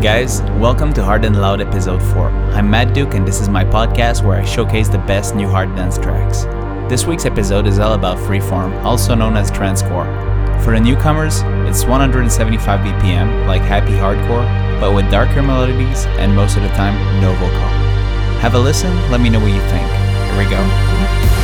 Guys, welcome to Hard and Loud episode 4. I'm Matt Duke and this is my podcast where I showcase the best new hard dance tracks. This week's episode is all about freeform, also known as trancecore. For the newcomers, it's 175 BPM, like happy hardcore, but with darker melodies and most of the time, no vocal. Have a listen, let me know what you think. Here we go.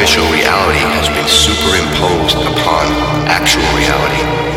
Artificial reality has been superimposed upon actual reality.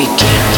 Begin.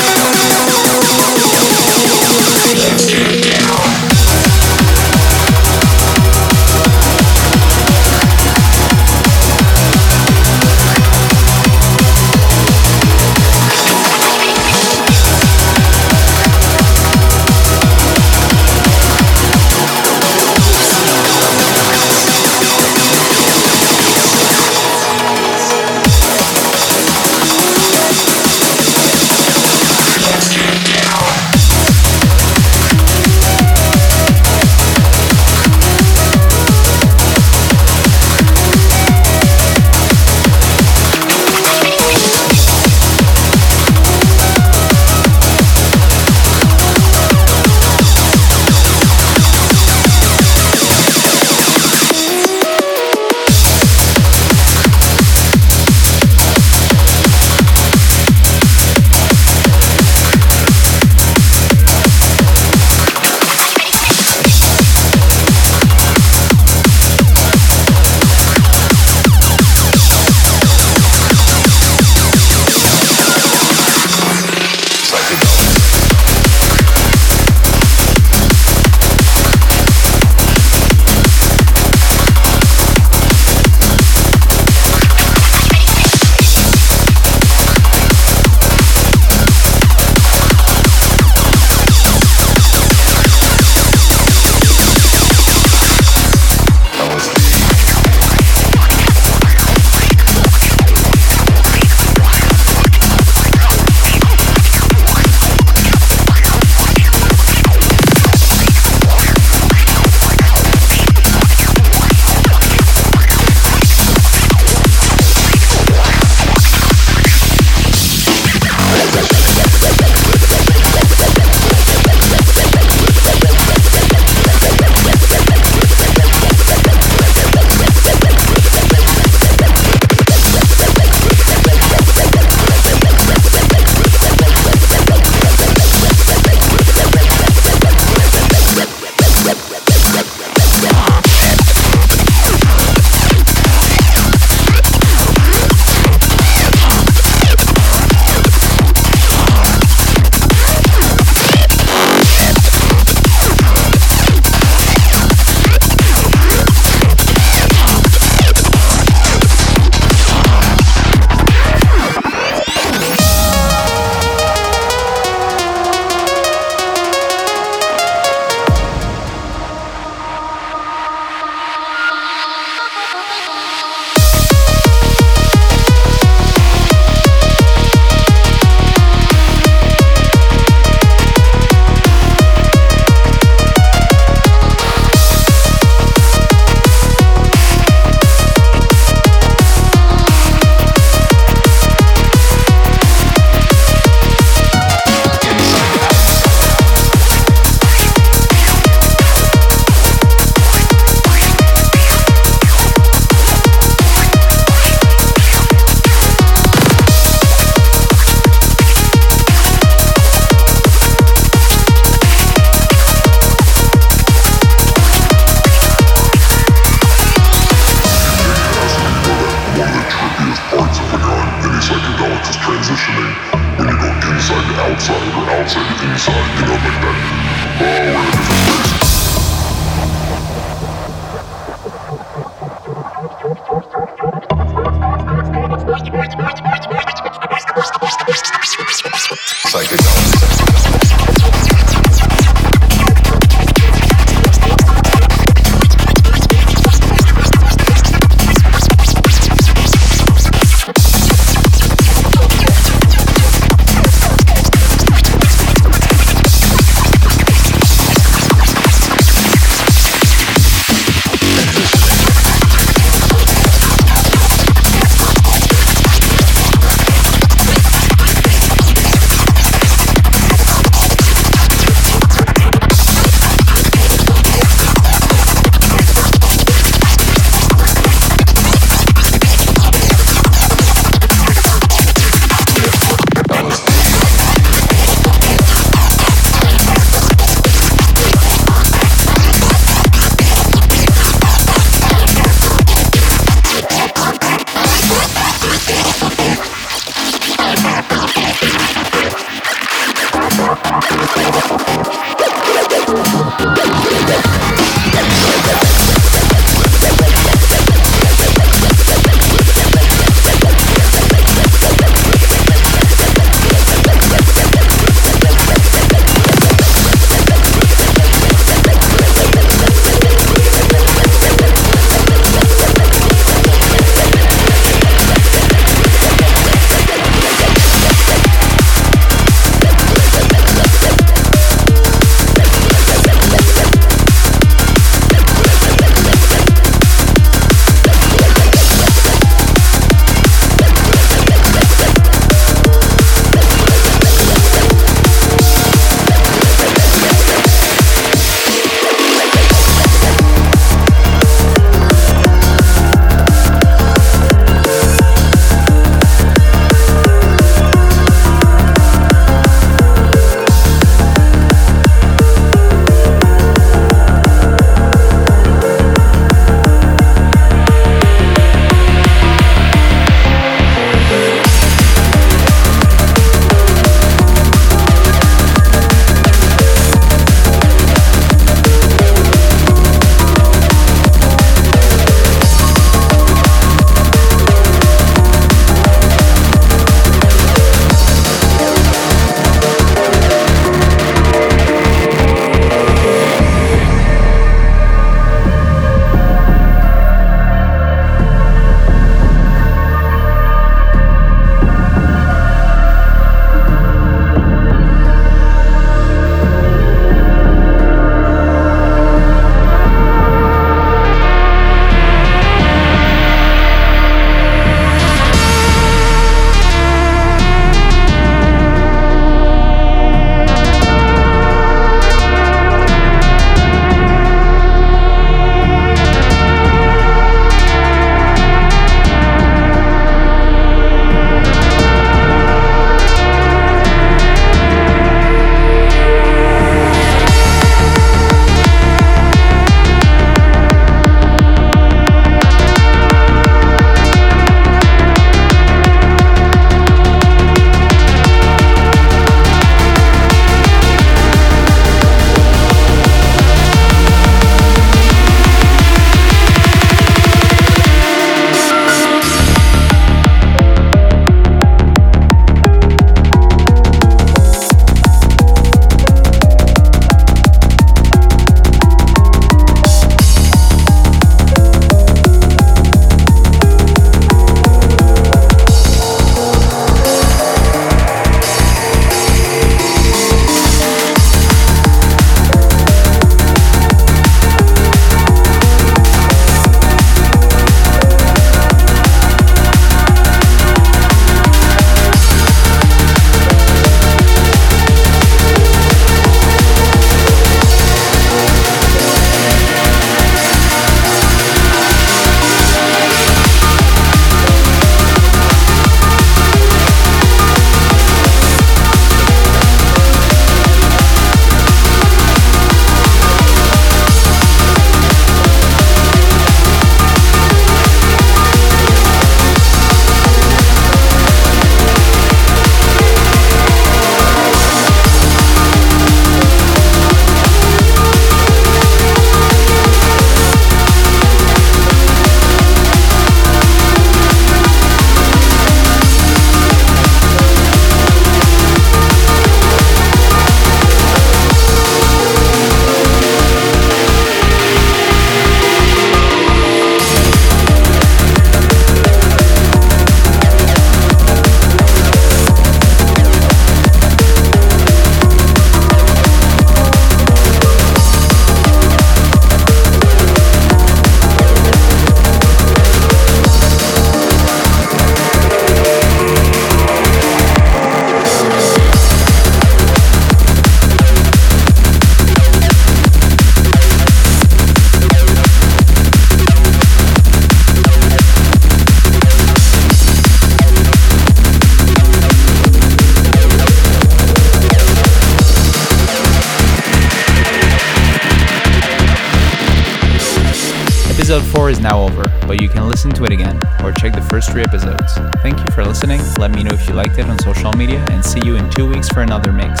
Three episodes. Thank you for listening. Let me know if you liked it on social media and see you in two weeks for another mix.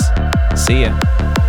See ya.